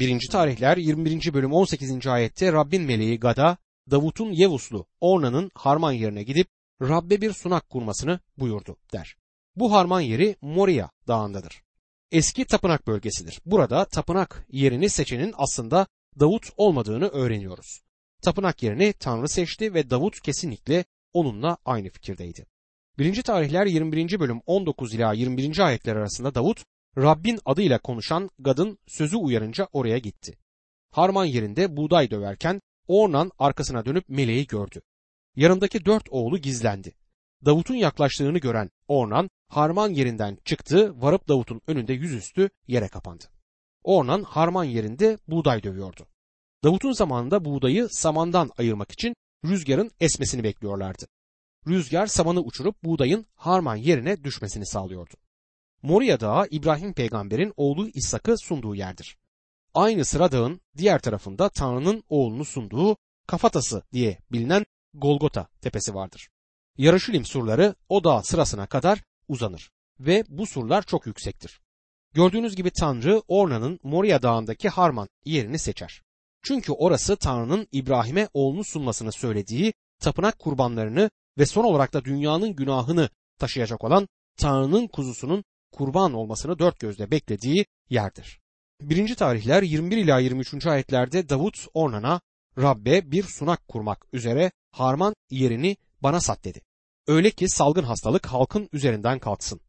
1. tarihler 21. bölüm 18. ayette Rabbin meleği Gada, Davut'un Yevuslu Orna'nın harman yerine gidip Rabbe bir sunak kurmasını buyurdu der. Bu harman yeri Moria dağındadır. Eski tapınak bölgesidir. Burada tapınak yerini seçenin aslında Davut olmadığını öğreniyoruz. Tapınak yerini Tanrı seçti ve Davut kesinlikle onunla aynı fikirdeydi. 1. tarihler 21. bölüm 19 ila 21. ayetler arasında Davut Rabbin adıyla konuşan Gad'ın sözü uyarınca oraya gitti. Harman yerinde buğday döverken Ornan arkasına dönüp meleği gördü. Yanındaki dört oğlu gizlendi. Davut'un yaklaştığını gören Ornan harman yerinden çıktı, varıp Davut'un önünde yüzüstü yere kapandı. Ornan harman yerinde buğday dövüyordu. Davut'un zamanında buğdayı samandan ayırmak için rüzgarın esmesini bekliyorlardı. Rüzgar samanı uçurup buğdayın harman yerine düşmesini sağlıyordu. Moria Dağı İbrahim peygamberin oğlu İshak'ı sunduğu yerdir. Aynı sıra dağın diğer tarafında Tanrı'nın oğlunu sunduğu kafatası diye bilinen Golgota tepesi vardır. Yarışilim surları o dağ sırasına kadar uzanır ve bu surlar çok yüksektir. Gördüğünüz gibi Tanrı Orna'nın Moria Dağı'ndaki Harman yerini seçer. Çünkü orası Tanrı'nın İbrahim'e oğlunu sunmasını söylediği tapınak kurbanlarını ve son olarak da dünyanın günahını taşıyacak olan Tanrı'nın kuzusunun kurban olmasını dört gözle beklediği yerdir. 1. tarihler 21 ila 23. ayetlerde Davut Ornan'a Rabbe bir sunak kurmak üzere harman yerini bana sat dedi. Öyle ki salgın hastalık halkın üzerinden kalksın.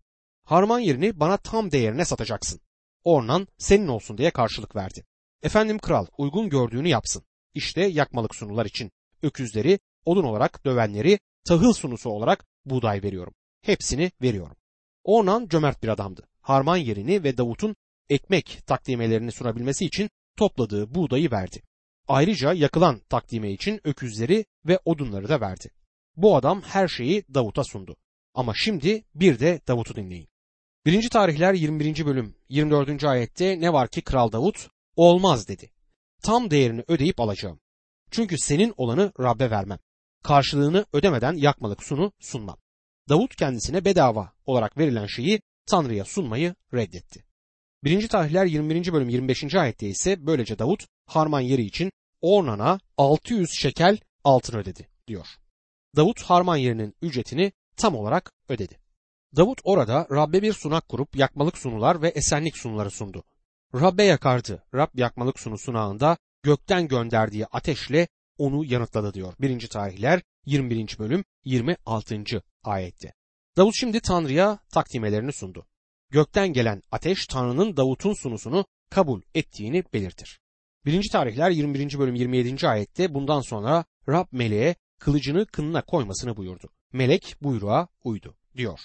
Harman yerini bana tam değerine satacaksın. Ornan senin olsun diye karşılık verdi. Efendim kral uygun gördüğünü yapsın. İşte yakmalık sunular için öküzleri, odun olarak dövenleri, tahıl sunusu olarak buğday veriyorum. Hepsini veriyorum. Ornan cömert bir adamdı. Harman yerini ve Davut'un ekmek takdimelerini sunabilmesi için topladığı buğdayı verdi. Ayrıca yakılan takdime için öküzleri ve odunları da verdi. Bu adam her şeyi Davut'a sundu. Ama şimdi bir de Davut'u dinleyin. 1. tarihler 21. bölüm 24. ayette ne var ki Kral Davut olmaz dedi. Tam değerini ödeyip alacağım. Çünkü senin olanı Rabbe vermem. Karşılığını ödemeden yakmalık sunu sunmam. Davut kendisine bedava olarak verilen şeyi Tanrı'ya sunmayı reddetti. 1. tarihler 21. bölüm 25. ayette ise böylece Davut harman yeri için Ornan'a 600 şekel altın ödedi diyor. Davut harman yerinin ücretini tam olarak ödedi. Davut orada Rabbe bir sunak kurup yakmalık sunular ve esenlik sunuları sundu. Rabbe yakardı. Rab yakmalık sunu sunağında gökten gönderdiği ateşle onu yanıtladı diyor. 1. tarihler 21. bölüm 26. ayette. Davut şimdi Tanrı'ya takdimelerini sundu. Gökten gelen ateş Tanrı'nın Davut'un sunusunu kabul ettiğini belirtir. 1. tarihler 21. bölüm 27. ayette bundan sonra Rab meleğe kılıcını kınına koymasını buyurdu. Melek buyruğa uydu diyor.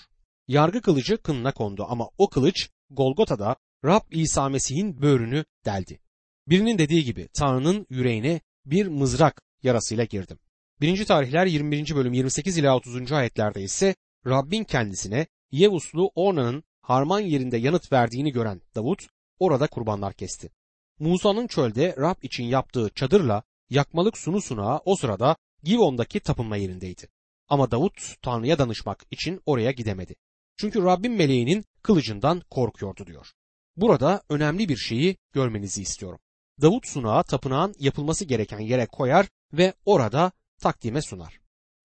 Yargı kılıcı kınına kondu ama o kılıç Golgota'da Rab İsa Mesih'in böğrünü deldi. Birinin dediği gibi Tanrı'nın yüreğine bir mızrak yarasıyla girdim. 1. tarihler 21. bölüm 28 ila 30. ayetlerde ise Rabbin kendisine Yevuslu Orna'nın harman yerinde yanıt verdiğini gören Davut orada kurbanlar kesti. Musa'nın çölde Rab için yaptığı çadırla yakmalık sunu sunağı o sırada Givon'daki tapınma yerindeydi. Ama Davut Tanrı'ya danışmak için oraya gidemedi. Çünkü Rabbin meleğinin kılıcından korkuyordu diyor. Burada önemli bir şeyi görmenizi istiyorum. Davut sunağı tapınağın yapılması gereken yere koyar ve orada takdime sunar.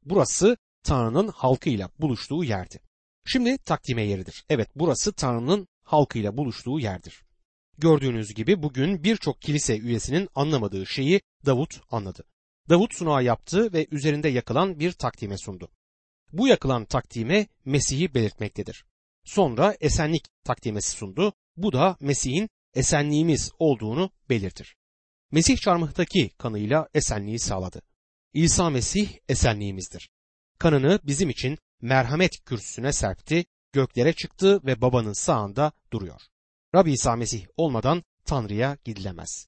Burası Tanrı'nın halkıyla buluştuğu yerdi. Şimdi takdime yeridir. Evet burası Tanrı'nın halkıyla buluştuğu yerdir. Gördüğünüz gibi bugün birçok kilise üyesinin anlamadığı şeyi Davut anladı. Davut sunağı yaptı ve üzerinde yakılan bir takdime sundu. Bu yakılan takdime Mesih'i belirtmektedir. Sonra esenlik takdimesi sundu. Bu da Mesih'in esenliğimiz olduğunu belirtir. Mesih çarmıhtaki kanıyla esenliği sağladı. İsa Mesih esenliğimizdir. Kanını bizim için merhamet kürsüsüne serpti, göklere çıktı ve babanın sağında duruyor. Rabbi İsa Mesih olmadan Tanrı'ya gidilemez.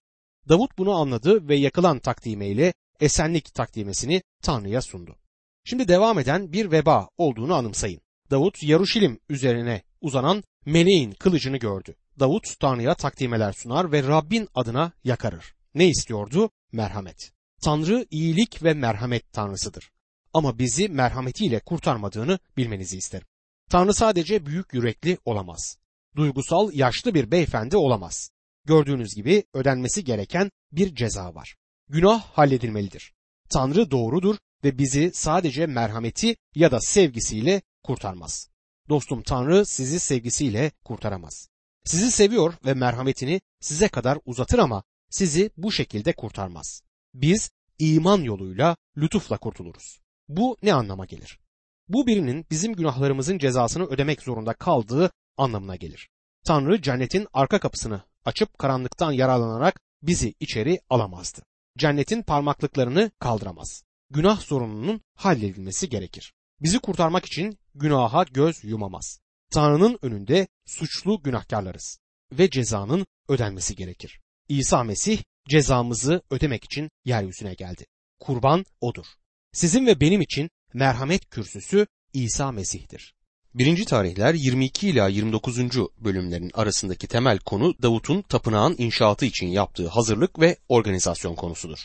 Davut bunu anladı ve yakılan takdimeyle esenlik takdimesini Tanrı'ya sundu. Şimdi devam eden bir veba olduğunu anımsayın. Davut Yaruşilim üzerine uzanan meleğin kılıcını gördü. Davut Tanrı'ya takdimeler sunar ve Rabbin adına yakarır. Ne istiyordu? Merhamet. Tanrı iyilik ve merhamet tanrısıdır. Ama bizi merhametiyle kurtarmadığını bilmenizi isterim. Tanrı sadece büyük yürekli olamaz. Duygusal yaşlı bir beyefendi olamaz. gördüğünüz gibi ödenmesi gereken bir ceza var. Günah halledilmelidir. Tanrı doğrudur ve bizi sadece merhameti ya da sevgisiyle kurtarmaz. Dostum Tanrı sizi sevgisiyle kurtaramaz. Sizi seviyor ve merhametini size kadar uzatır ama sizi bu şekilde kurtarmaz. Biz iman yoluyla lütufla kurtuluruz. Bu ne anlama gelir? Bu birinin bizim günahlarımızın cezasını ödemek zorunda kaldığı anlamına gelir. Tanrı cennetin arka kapısını açıp karanlıktan yararlanarak bizi içeri alamazdı. Cennetin parmaklıklarını kaldıramaz. Günah sorununun halledilmesi gerekir. Bizi kurtarmak için günaha göz yumamaz. Tanrı'nın önünde suçlu günahkarlarız ve cezanın ödenmesi gerekir. İsa Mesih cezamızı ödemek için yeryüzüne geldi. Kurban odur. Sizin ve benim için merhamet kürsüsü İsa Mesih'tir. 1. tarihler 22 ila 29. bölümlerin arasındaki temel konu Davut'un tapınağın inşaatı için yaptığı hazırlık ve organizasyon konusudur.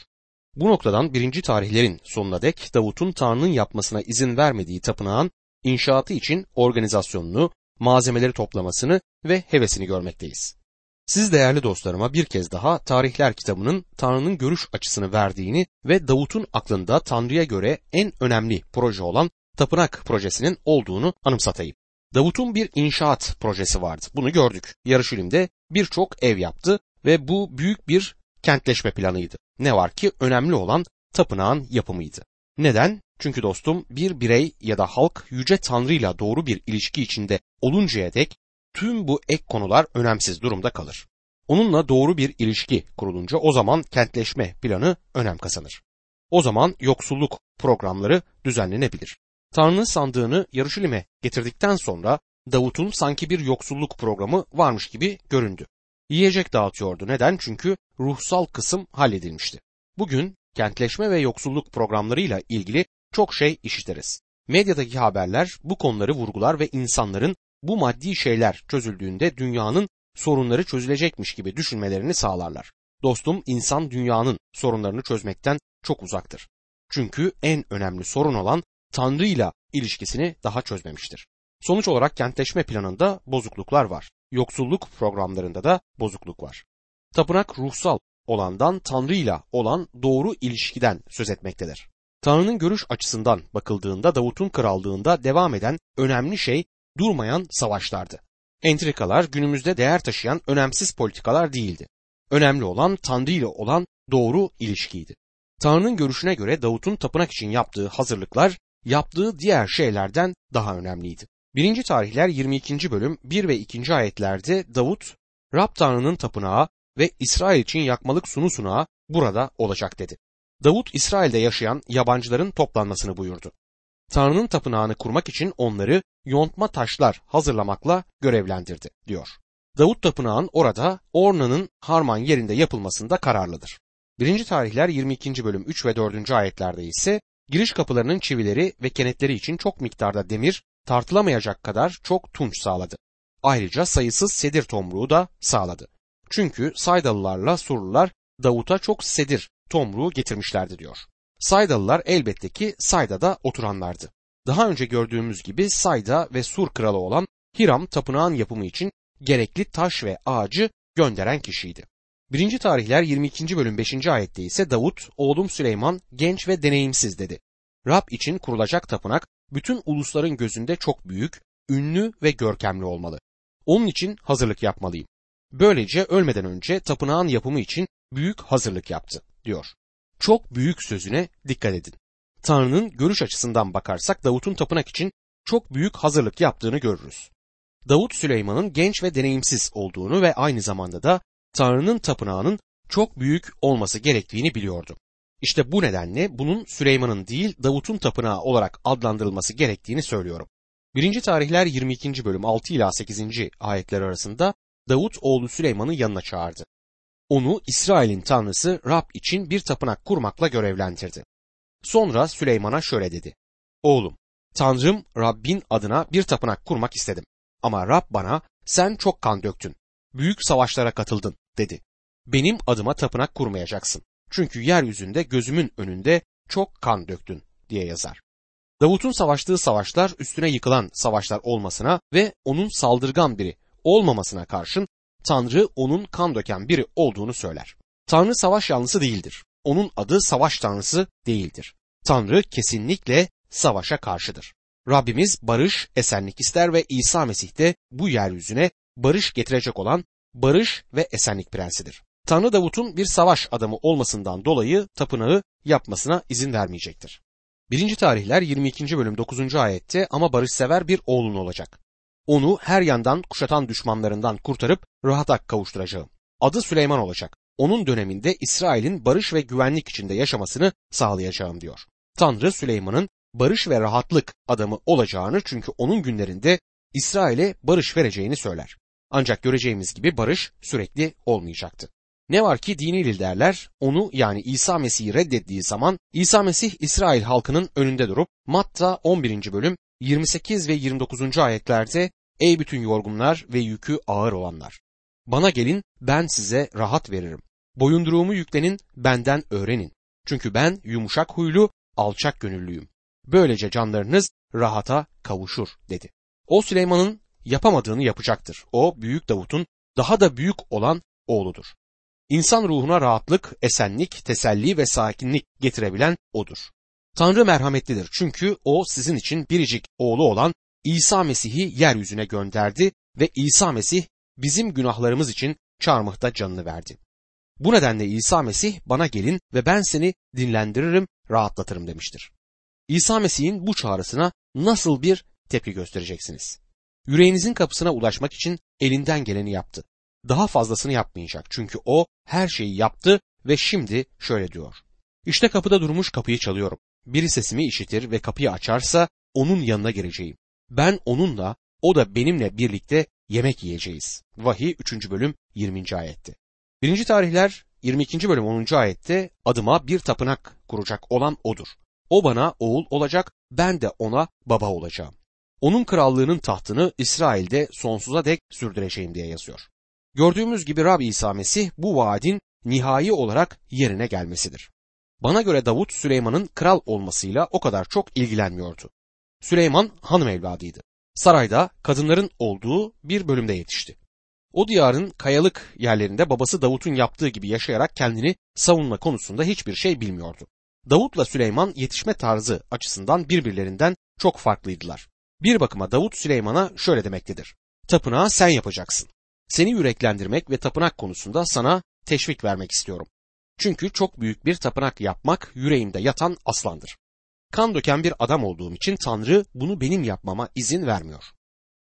Bu noktadan 1. tarihlerin sonuna dek Davut'un Tanrı'nın yapmasına izin vermediği tapınağın inşaatı için organizasyonunu, malzemeleri toplamasını ve hevesini görmekteyiz. Siz değerli dostlarıma bir kez daha tarihler kitabının Tanrı'nın görüş açısını verdiğini ve Davut'un aklında Tanrı'ya göre en önemli proje olan tapınak projesinin olduğunu anımsatayım. Davut'un bir inşaat projesi vardı. Bunu gördük. Yarışilim'de birçok ev yaptı ve bu büyük bir kentleşme planıydı. Ne var ki önemli olan tapınağın yapımıydı. Neden? Çünkü dostum bir birey ya da halk yüce Tanrı'yla doğru bir ilişki içinde oluncaya dek tüm bu ek konular önemsiz durumda kalır. Onunla doğru bir ilişki kurulunca o zaman kentleşme planı önem kazanır. O zaman yoksulluk programları düzenlenebilir. Tanrı'nın sandığını Yarışilim'e getirdikten sonra Davut'un sanki bir yoksulluk programı varmış gibi göründü. Yiyecek dağıtıyordu. Neden? Çünkü ruhsal kısım halledilmişti. Bugün kentleşme ve yoksulluk programlarıyla ilgili çok şey işitiriz. Medyadaki haberler bu konuları vurgular ve insanların bu maddi şeyler çözüldüğünde dünyanın sorunları çözülecekmiş gibi düşünmelerini sağlarlar. Dostum insan dünyanın sorunlarını çözmekten çok uzaktır. Çünkü en önemli sorun olan Tanrı ile ilişkisini daha çözmemiştir. Sonuç olarak kentleşme planında bozukluklar var. Yoksulluk programlarında da bozukluk var. Tapınak ruhsal olandan Tanrı ile olan doğru ilişkiden söz etmektedir. Tanrı'nın görüş açısından bakıldığında Davut'un krallığında devam eden önemli şey durmayan savaşlardı. Entrikalar günümüzde değer taşıyan önemsiz politikalar değildi. Önemli olan Tanrı ile olan doğru ilişkiydi. Tanrı'nın görüşüne göre Davut'un tapınak için yaptığı hazırlıklar yaptığı diğer şeylerden daha önemliydi. 1. tarihler 22. bölüm 1 ve 2. ayetlerde Davut, Rab Tanrı'nın tapınağı ve İsrail için yakmalık sunu sunağı burada olacak dedi. Davut İsrail'de yaşayan yabancıların toplanmasını buyurdu. Tanrı'nın tapınağını kurmak için onları yontma taşlar hazırlamakla görevlendirdi diyor. Davut tapınağın orada Orna'nın Harman yerinde yapılmasında kararlıdır. 1. tarihler 22. bölüm 3 ve 4. ayetlerde ise giriş kapılarının çivileri ve kenetleri için çok miktarda demir tartılamayacak kadar çok tunç sağladı. Ayrıca sayısız sedir tomruğu da sağladı. Çünkü Saydalılarla Surlular Davut'a çok sedir tomruğu getirmişlerdi diyor. Saydalılar elbette ki Sayda'da oturanlardı. Daha önce gördüğümüz gibi Sayda ve Sur kralı olan Hiram tapınağın yapımı için gerekli taş ve ağacı gönderen kişiydi. 1. tarihler 22. bölüm 5. ayette ise Davut, oğlum Süleyman genç ve deneyimsiz dedi. Rab için kurulacak tapınak bütün ulusların gözünde çok büyük, ünlü ve görkemli olmalı. Onun için hazırlık yapmalıyım. Böylece ölmeden önce tapınağın yapımı için büyük hazırlık yaptı, diyor. Çok büyük sözüne dikkat edin. Tanrı'nın görüş açısından bakarsak Davut'un tapınak için çok büyük hazırlık yaptığını görürüz. Davut Süleyman'ın genç ve deneyimsiz olduğunu ve aynı zamanda da Tanrı'nın tapınağının çok büyük olması gerektiğini biliyordu. İşte bu nedenle bunun Süleyman'ın değil Davut'un tapınağı olarak adlandırılması gerektiğini söylüyorum. 1. tarihler 22. bölüm 6 ila 8. ayetler arasında Davut oğlu Süleyman'ı yanına çağırdı. Onu İsrail'in tanrısı Rab için bir tapınak kurmakla görevlendirdi. Sonra Süleyman'a şöyle dedi. Oğlum, Tanrım Rabbin adına bir tapınak kurmak istedim. Ama Rab bana sen çok kan döktün, büyük savaşlara katıldın dedi. Benim adıma tapınak kurmayacaksın. Çünkü yeryüzünde gözümün önünde çok kan döktün diye yazar. Davut'un savaştığı savaşlar üstüne yıkılan savaşlar olmasına ve onun saldırgan biri olmamasına karşın Tanrı onun kan döken biri olduğunu söyler. Tanrı savaş yanlısı değildir. Onun adı savaş tanrısı değildir. Tanrı kesinlikle savaşa karşıdır. Rabbimiz barış, esenlik ister ve İsa Mesih de bu yeryüzüne barış getirecek olan barış ve esenlik prensidir. Tanrı Davut'un bir savaş adamı olmasından dolayı tapınağı yapmasına izin vermeyecektir. 1. tarihler 22. bölüm 9. ayette ama barışsever bir oğlun olacak. Onu her yandan kuşatan düşmanlarından kurtarıp rahata kavuşturacağım. Adı Süleyman olacak. Onun döneminde İsrail'in barış ve güvenlik içinde yaşamasını sağlayacağım diyor. Tanrı Süleyman'ın barış ve rahatlık adamı olacağını çünkü onun günlerinde İsrail'e barış vereceğini söyler. Ancak göreceğimiz gibi barış sürekli olmayacaktı. Ne var ki dini liderler onu yani İsa Mesih'i reddettiği zaman İsa Mesih İsrail halkının önünde durup Matta 11. bölüm 28 ve 29. ayetlerde Ey bütün yorgunlar ve yükü ağır olanlar bana gelin ben size rahat veririm. Boyunduruğumu yüklenin benden öğrenin. Çünkü ben yumuşak huylu alçak gönüllüyüm. Böylece canlarınız rahata kavuşur dedi. O Süleyman'ın yapamadığını yapacaktır. O büyük Davut'un daha da büyük olan oğludur. İnsan ruhuna rahatlık, esenlik, teselli ve sakinlik getirebilen odur. Tanrı merhametlidir çünkü o sizin için biricik oğlu olan İsa Mesih'i yeryüzüne gönderdi ve İsa Mesih bizim günahlarımız için çarmıhta canını verdi. Bu nedenle İsa Mesih bana gelin ve ben seni dinlendiririm, rahatlatırım demiştir. İsa Mesih'in bu çağrısına nasıl bir tepki göstereceksiniz? Yüreğinizin kapısına ulaşmak için elinden geleni yaptı. Daha fazlasını yapmayacak çünkü o her şeyi yaptı ve şimdi şöyle diyor. İşte kapıda durmuş kapıyı çalıyorum. Biri sesimi işitir ve kapıyı açarsa onun yanına gireceğim. Ben onunla, o da benimle birlikte yemek yiyeceğiz. Vahiy 3. bölüm 20. ayette. 1. tarihler 22. bölüm 10. ayette adıma bir tapınak kuracak olan odur. O bana oğul olacak, ben de ona baba olacağım. Onun krallığının tahtını İsrail'de sonsuza dek sürdüreceğim diye yazıyor. Gördüğümüz gibi Rab İsa Mesih bu vaadin nihai olarak yerine gelmesidir. Bana göre Davut Süleyman'ın kral olmasıyla o kadar çok ilgilenmiyordu. Süleyman hanım evladıydı. Sarayda kadınların olduğu bir bölümde yetişti. O diyarın kayalık yerlerinde babası Davut'un yaptığı gibi yaşayarak kendini savunma konusunda hiçbir şey bilmiyordu. Davut'la Süleyman yetişme tarzı açısından birbirlerinden çok farklıydılar. Bir bakıma Davut Süleyman'a şöyle demektedir. Tapınağı sen yapacaksın. Seni yüreklendirmek ve tapınak konusunda sana teşvik vermek istiyorum. Çünkü çok büyük bir tapınak yapmak yüreğimde yatan aslandır. Kan döken bir adam olduğum için Tanrı bunu benim yapmama izin vermiyor.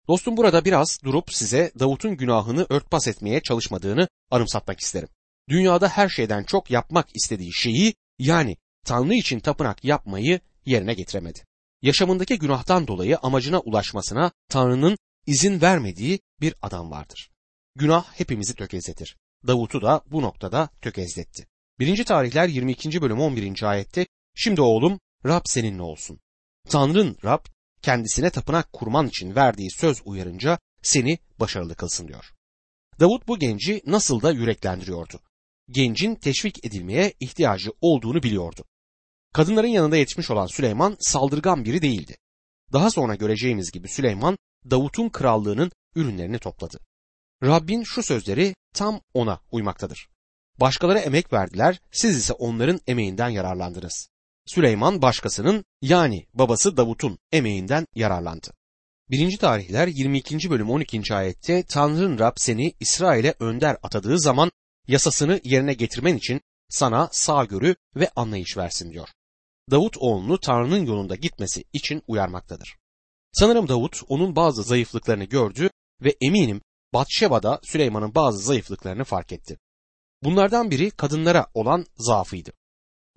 Dostum burada biraz durup size Davut'un günahını örtbas etmeye çalışmadığını anımsatmak isterim. Dünyada her şeyden çok yapmak istediği şeyi yani Tanrı için tapınak yapmayı yerine getiremedi. Yaşamındaki günahtan dolayı amacına ulaşmasına Tanrı'nın izin vermediği bir adam vardır. Günah hepimizi tökezletir. Davut'u da bu noktada tökezletti. 1. tarihler 22. bölüm 11. ayette Şimdi oğlum Rab seninle olsun. Tanrın Rab kendisine tapınak kurman için verdiği söz uyarınca seni başarılı kılsın diyor. Davut bu genci nasıl da yüreklendiriyordu. Gencin teşvik edilmeye ihtiyacı olduğunu biliyordu. Kadınların yanında yetişmiş olan Süleyman saldırgan biri değildi. Daha sonra göreceğimiz gibi Süleyman Davut'un krallığının ürünlerini topladı. Rabbin şu sözleri tam ona uymaktadır. Başkaları emek verdiler, siz ise onların emeğinden yararlandınız. Süleyman başkasının yani babası Davut'un emeğinden yararlandı. 1. tarihler 22. bölüm 12. ayette Tanrın Rab seni İsrail'e önder atadığı zaman yasasını yerine getirmen için sana sağgörü ve anlayış versin diyor. Davut oğlunu Tanrı'nın yolunda gitmesi için uyarmaktadır. Sanırım Davut onun bazı zayıflıklarını gördü ve eminim Batşeba'da Süleyman'ın bazı zayıflıklarını fark etti. Bunlardan biri kadınlara olan zaafıydı.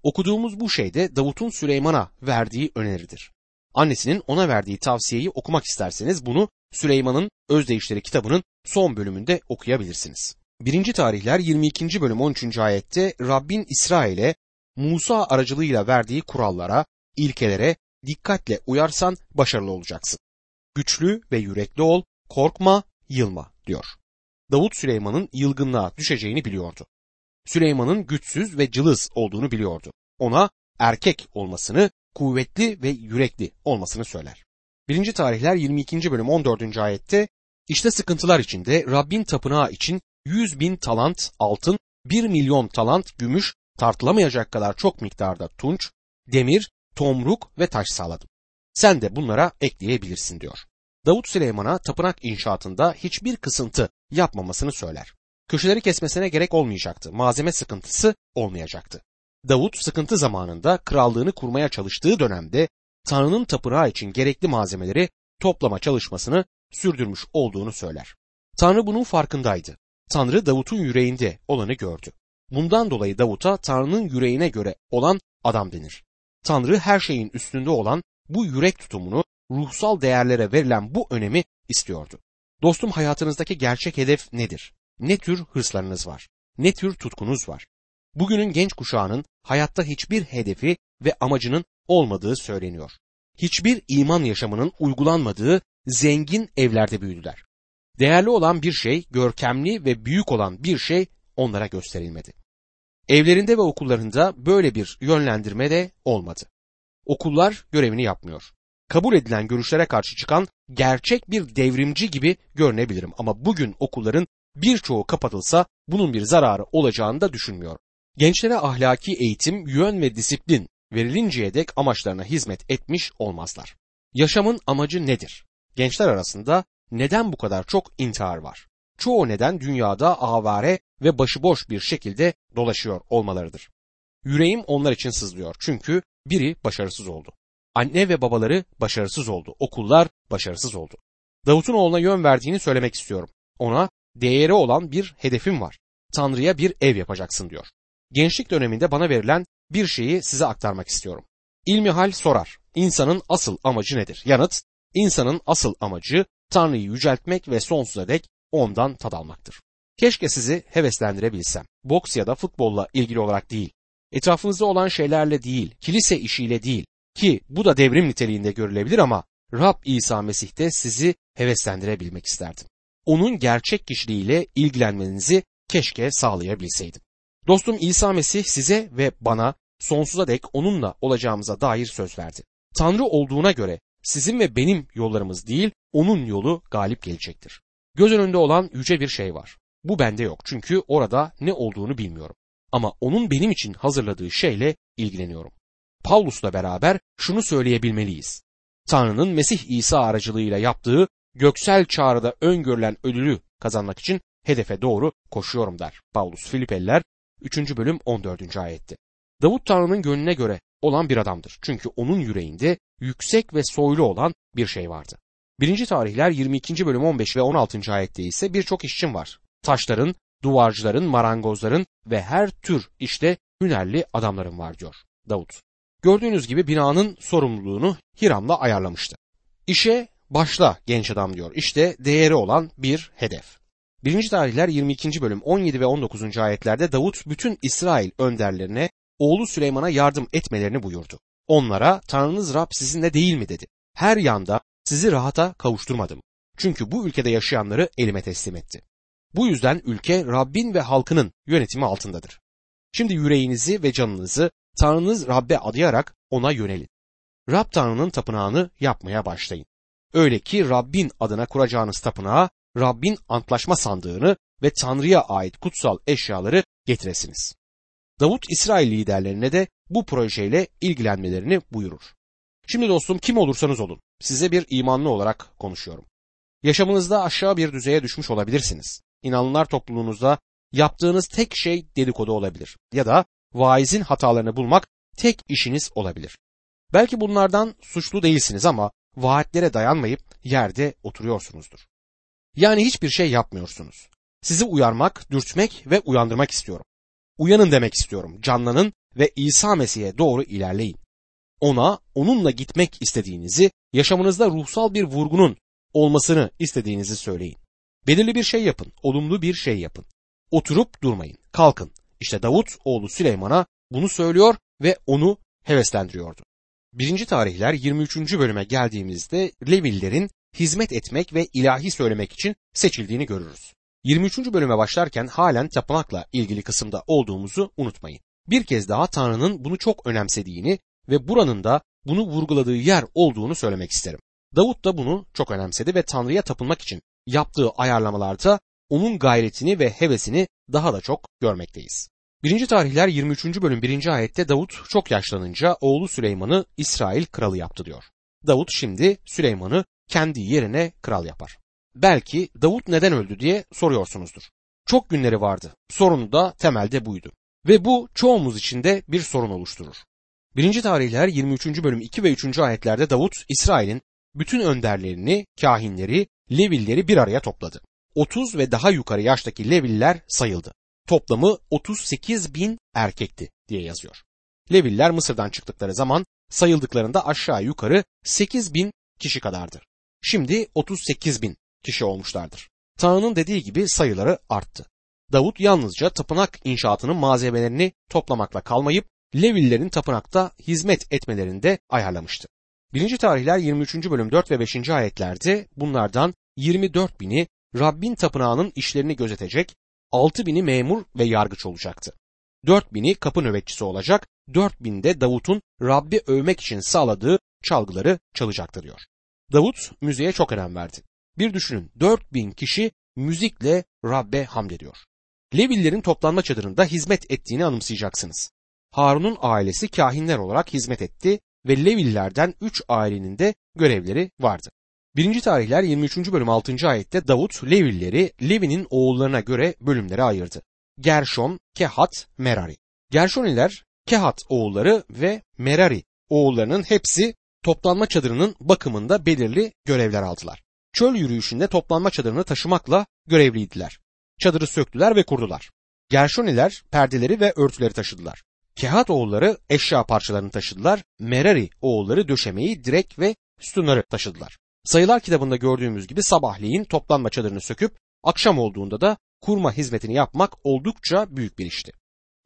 Okuduğumuz bu şey de Davut'un Süleyman'a verdiği öneridir. Annesinin ona verdiği tavsiyeyi okumak isterseniz bunu Süleyman'ın Özdeyişleri kitabının son bölümünde okuyabilirsiniz. 1. tarihler 22. bölüm 13. ayette Rabbin İsrail'e Musa aracılığıyla verdiği kurallara, ilkelere dikkatle uyarsan başarılı olacaksın. Güçlü ve yürekli ol, korkma, yılma diyor. Davut Süleyman'ın yılgınlığa düşeceğini biliyordu. Süleyman'ın güçsüz ve cılız olduğunu biliyordu. Ona erkek olmasını, kuvvetli ve yürekli olmasını söyler. 1. tarihler 22. bölüm 14. ayette işte sıkıntılar içinde Rabbin tapınağı için 100 bin talant altın, 1 milyon talant gümüş, tartılamayacak kadar çok miktarda tunç, demir, tomruk ve taş sağladım. Sen de bunlara ekleyebilirsin diyor. Davut Süleyman'a tapınak inşaatında hiçbir kısıntı yapmamasını söyler. Köşeleri kesmesine gerek olmayacaktı. Malzeme sıkıntısı olmayacaktı. Davut sıkıntı zamanında krallığını kurmaya çalıştığı dönemde Tanrı'nın tapınağı için gerekli malzemeleri toplama çalışmasını sürdürmüş olduğunu söyler. Tanrı bunun farkındaydı. Tanrı Davut'un yüreğinde olanı gördü. Bundan dolayı Davut'a Tanrı'nın yüreğine göre olan adam denir. Tanrı her şeyin üstünde olan bu yürek tutumunu, ruhsal değerlere verilen bu önemi istiyordu. Dostum hayatınızdaki gerçek hedef nedir? Ne tür hırslarınız var? Ne tür tutkunuz var? Bugünün genç kuşağının hayatta hiçbir hedefi ve amacının olmadığı söyleniyor. Hiçbir iman yaşamının uygulanmadığı zengin evlerde büyüdüler. Değerli olan bir şey, görkemli ve büyük olan bir şey onlara gösterilmedi. Evlerinde ve okullarında böyle bir yönlendirme de olmadı. Okullar görevini yapmıyor. Kabul edilen görüşlere karşı çıkan gerçek bir devrimci gibi görünebilirim ama bugün okulların birçoğu kapatılsa bunun bir zararı olacağını da düşünmüyorum. Gençlere ahlaki eğitim, yön ve disiplin verilinceye dek amaçlarına hizmet etmiş olmazlar. Yaşamın amacı nedir? Gençler arasında neden bu kadar çok intihar var? Çoğu neden dünyada avare ve başıboş bir şekilde dolaşıyor olmalarıdır. Yüreğim onlar için sızlıyor çünkü biri başarısız oldu. Anne ve babaları başarısız oldu. Okullar başarısız oldu. Davut'un oğluna yön verdiğini söylemek istiyorum. Ona değeri olan bir hedefim var. Tanrı'ya bir ev yapacaksın diyor. Gençlik döneminde bana verilen bir şeyi size aktarmak istiyorum. İlmihal sorar. İnsanın asıl amacı nedir? Yanıt, insanın asıl amacı Tanrı'yı yüceltmek ve sonsuza dek ondan tad almaktır. Keşke sizi heveslendirebilsem. Boks ya da futbolla ilgili olarak değil. Etrafınızda olan şeylerle değil, kilise işiyle değil ki bu da devrim niteliğinde görülebilir ama Rab İsa Mesih'te sizi heveslendirebilmek isterdim. Onun gerçek kişiliğiyle ilgilenmenizi keşke sağlayabilseydim. Dostum İsa Mesih size ve bana sonsuza dek onunla olacağımıza dair söz verdi. Tanrı olduğuna göre sizin ve benim yollarımız değil, onun yolu galip gelecektir. Göz önünde olan yüce bir şey var. Bu bende yok çünkü orada ne olduğunu bilmiyorum. Ama onun benim için hazırladığı şeyle ilgileniyorum. Paulus'la beraber şunu söyleyebilmeliyiz. Tanrı'nın Mesih İsa aracılığıyla yaptığı göksel çağrıda öngörülen ödülü kazanmak için hedefe doğru koşuyorum der. Paulus Filipeliler 3. bölüm 14. ayette. Davut Tanrı'nın gönlüne göre olan bir adamdır. Çünkü onun yüreğinde yüksek ve soylu olan bir şey vardı. 1. tarihler 22. bölüm 15 ve 16. ayette ise birçok işçim var. Taşların, duvarcıların, marangozların ve her tür işte hünerli adamların var diyor Davut. Gördüğünüz gibi binanın sorumluluğunu Hiram'la ayarlamıştı. İşe başla genç adam diyor. İşte değeri olan bir hedef. 1. tarihler 22. bölüm 17 ve 19. ayetlerde Davut bütün İsrail önderlerine oğlu Süleyman'a yardım etmelerini buyurdu. Onlara Tanrınız Rab sizinle değil mi dedi. Her yanda sizi rahata kavuşturmadım. Çünkü bu ülkede yaşayanları elime teslim etti. Bu yüzden ülke Rabbin ve halkının yönetimi altındadır. Şimdi yüreğinizi ve canınızı Tanrınız Rab'be adayarak ona yönelin. Rab Tanrı'nın tapınağını yapmaya başlayın. Öyle ki Rabbin adına kuracağınız tapınağa Rabbin antlaşma sandığını ve Tanrı'ya ait kutsal eşyaları getiresiniz. Davut İsrail liderlerine de bu projeyle ilgilenmelerini buyurur. Şimdi dostum kim olursanız olun size bir imanlı olarak konuşuyorum. Yaşamınızda aşağı bir düzeye düşmüş olabilirsiniz. İnanlılar topluluğunuzda yaptığınız tek şey dedikodu olabilir ya da vaizin hatalarını bulmak tek işiniz olabilir. Belki bunlardan suçlu değilsiniz ama vaatlere dayanmayıp yerde oturuyorsunuzdur. Yani hiçbir şey yapmıyorsunuz. Sizi uyarmak, dürtmek ve uyandırmak istiyorum. Uyanın demek istiyorum. Canlanın ve İsa Mesih'e doğru ilerleyin. Ona, onunla gitmek istediğinizi, yaşamınızda ruhsal bir vurgunun olmasını istediğinizi söyleyin. Belirli bir şey yapın, olumlu bir şey yapın. Oturup durmayın, kalkın. İşte Davut oğlu Süleyman'a bunu söylüyor ve onu heveslendiriyordu. 1. tarihler 23. bölüme geldiğimizde Levillerin hizmet etmek ve ilahi söylemek için seçildiğini görürüz. 23. bölüme başlarken halen tapınakla ilgili kısımda olduğumuzu unutmayın. Bir kez daha Tanrı'nın bunu çok önemsediğini ve buranın da bunu vurguladığı yer olduğunu söylemek isterim. Davut da bunu çok önemsedi ve Tanrı'ya tapınmak için yaptığı ayarlamalarda onun gayretini ve hevesini daha da çok görmekteyiz. 1. tarihler 23. bölüm 1. ayette Davut çok yaşlanınca oğlu Süleyman'ı İsrail kralı yaptı diyor. Davut şimdi Süleyman'ı kendi yerine kral yapar. Belki Davut neden öldü diye soruyorsunuzdur. Çok günleri vardı. Sorunu da temelde buydu. Ve bu çoğumuz için de bir sorun oluşturur. 1. tarihler 23. bölüm 2 ve 3. ayetlerde Davut İsrail'in bütün önderlerini, kahinleri, Levilleri bir araya topladı. 30 ve daha yukarı yaştaki Leviller sayıldı. Toplamı 38 bin erkekti diye yazıyor. Leviller Mısır'dan çıktıkları zaman sayıldıklarında aşağı yukarı 8 bin kişi kadardır. Şimdi 38 bin kişi olmuşlardır. Tanrı'nın dediği gibi sayıları arttı. Davut yalnızca tapınak inşaatının malzemelerini toplamakla kalmayıp Levillerin tapınakta hizmet etmelerinde ayarlamıştı. 1. tarihler 23. bölüm 4 ve 5. ayetlerde bunlardan 24 bini Rabbin tapınağının işlerini gözetecek, 6 bini memur ve yargıç olacaktı. 4 bini kapı nöbetçisi olacak, 4 bin de Davut'un Rabbi övmek için sağladığı çalgıları çalacaktı diyor. Davut müziğe çok önem verdi. Bir düşünün 4 bin kişi müzikle Rabbe hamd ediyor. Levillerin toplanma çadırında hizmet ettiğini anımsayacaksınız. Harun'un ailesi kahinler olarak hizmet etti ve Levillerden 3 ailenin de görevleri vardı. 1. tarihler 23. bölüm 6. ayette Davut Levilleri Levi'nin oğullarına göre bölümlere ayırdı. Gershon, Kehat, Merari. Gershoniler, Kehat oğulları ve Merari oğullarının hepsi toplanma çadırının bakımında belirli görevler aldılar. Çöl yürüyüşünde toplanma çadırını taşımakla görevliydiler. Çadırı söktüler ve kurdular. Gershoniler perdeleri ve örtüleri taşıdılar. Kehat oğulları eşya parçalarını taşıdılar. Merari oğulları döşemeyi, direk ve sütunları taşıdılar. Sayılar kitabında gördüğümüz gibi sabahleyin toplanma çadırını söküp akşam olduğunda da kurma hizmetini yapmak oldukça büyük bir işti.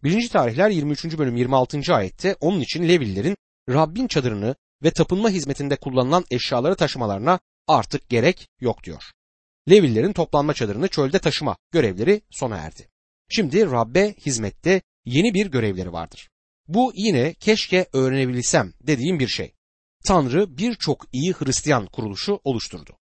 1. tarihler 23. bölüm 26. ayette onun için Levillerin Rabbin çadırını ve tapınma hizmetinde kullanılan eşyaları taşımalarına artık gerek yok diyor. Levillerin toplanma çadırını çölde taşıma görevleri sona erdi. Şimdi Rabbe hizmette yeni bir görevleri vardır. Bu yine keşke öğrenebilsem dediğim bir şey. Tanrı birçok iyi Hristiyan kuruluşu oluşturdu.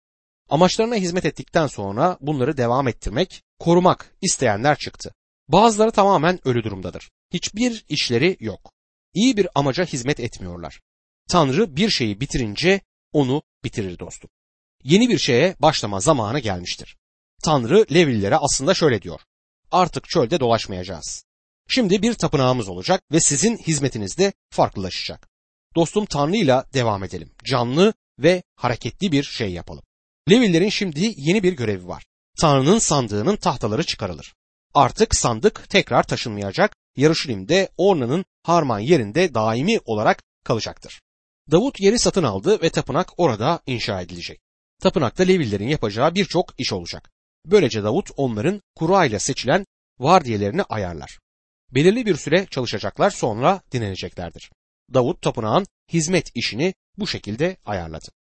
Amaçlarına hizmet ettikten sonra bunları devam ettirmek, korumak isteyenler çıktı. Bazıları tamamen ölü durumdadır. Hiçbir işleri yok. İyi bir amaca hizmet etmiyorlar. Tanrı bir şeyi bitirince onu bitirir dostum. Yeni bir şeye başlama zamanı gelmiştir. Tanrı Levillere aslında şöyle diyor. Artık çölde dolaşmayacağız. Şimdi bir tapınağımız olacak ve sizin hizmetiniz de farklılaşacak. Dostum Tanrı'yla devam edelim. Canlı ve hareketli bir şey yapalım. Levillerin şimdi yeni bir görevi var. Tanrı'nın sandığının tahtaları çıkarılır. Artık sandık tekrar taşınmayacak. Yarışilim'de Orna'nın harman yerinde daimi olarak kalacaktır. Davut yeri satın aldı ve tapınak orada inşa edilecek. Tapınakta Levillerin yapacağı birçok iş olacak. Böylece Davut onların kura ile seçilen vardiyelerini ayarlar. Belirli bir süre çalışacaklar sonra dinleneceklerdir. Davut tapınağın hizmet işini bu şekilde ayarladı.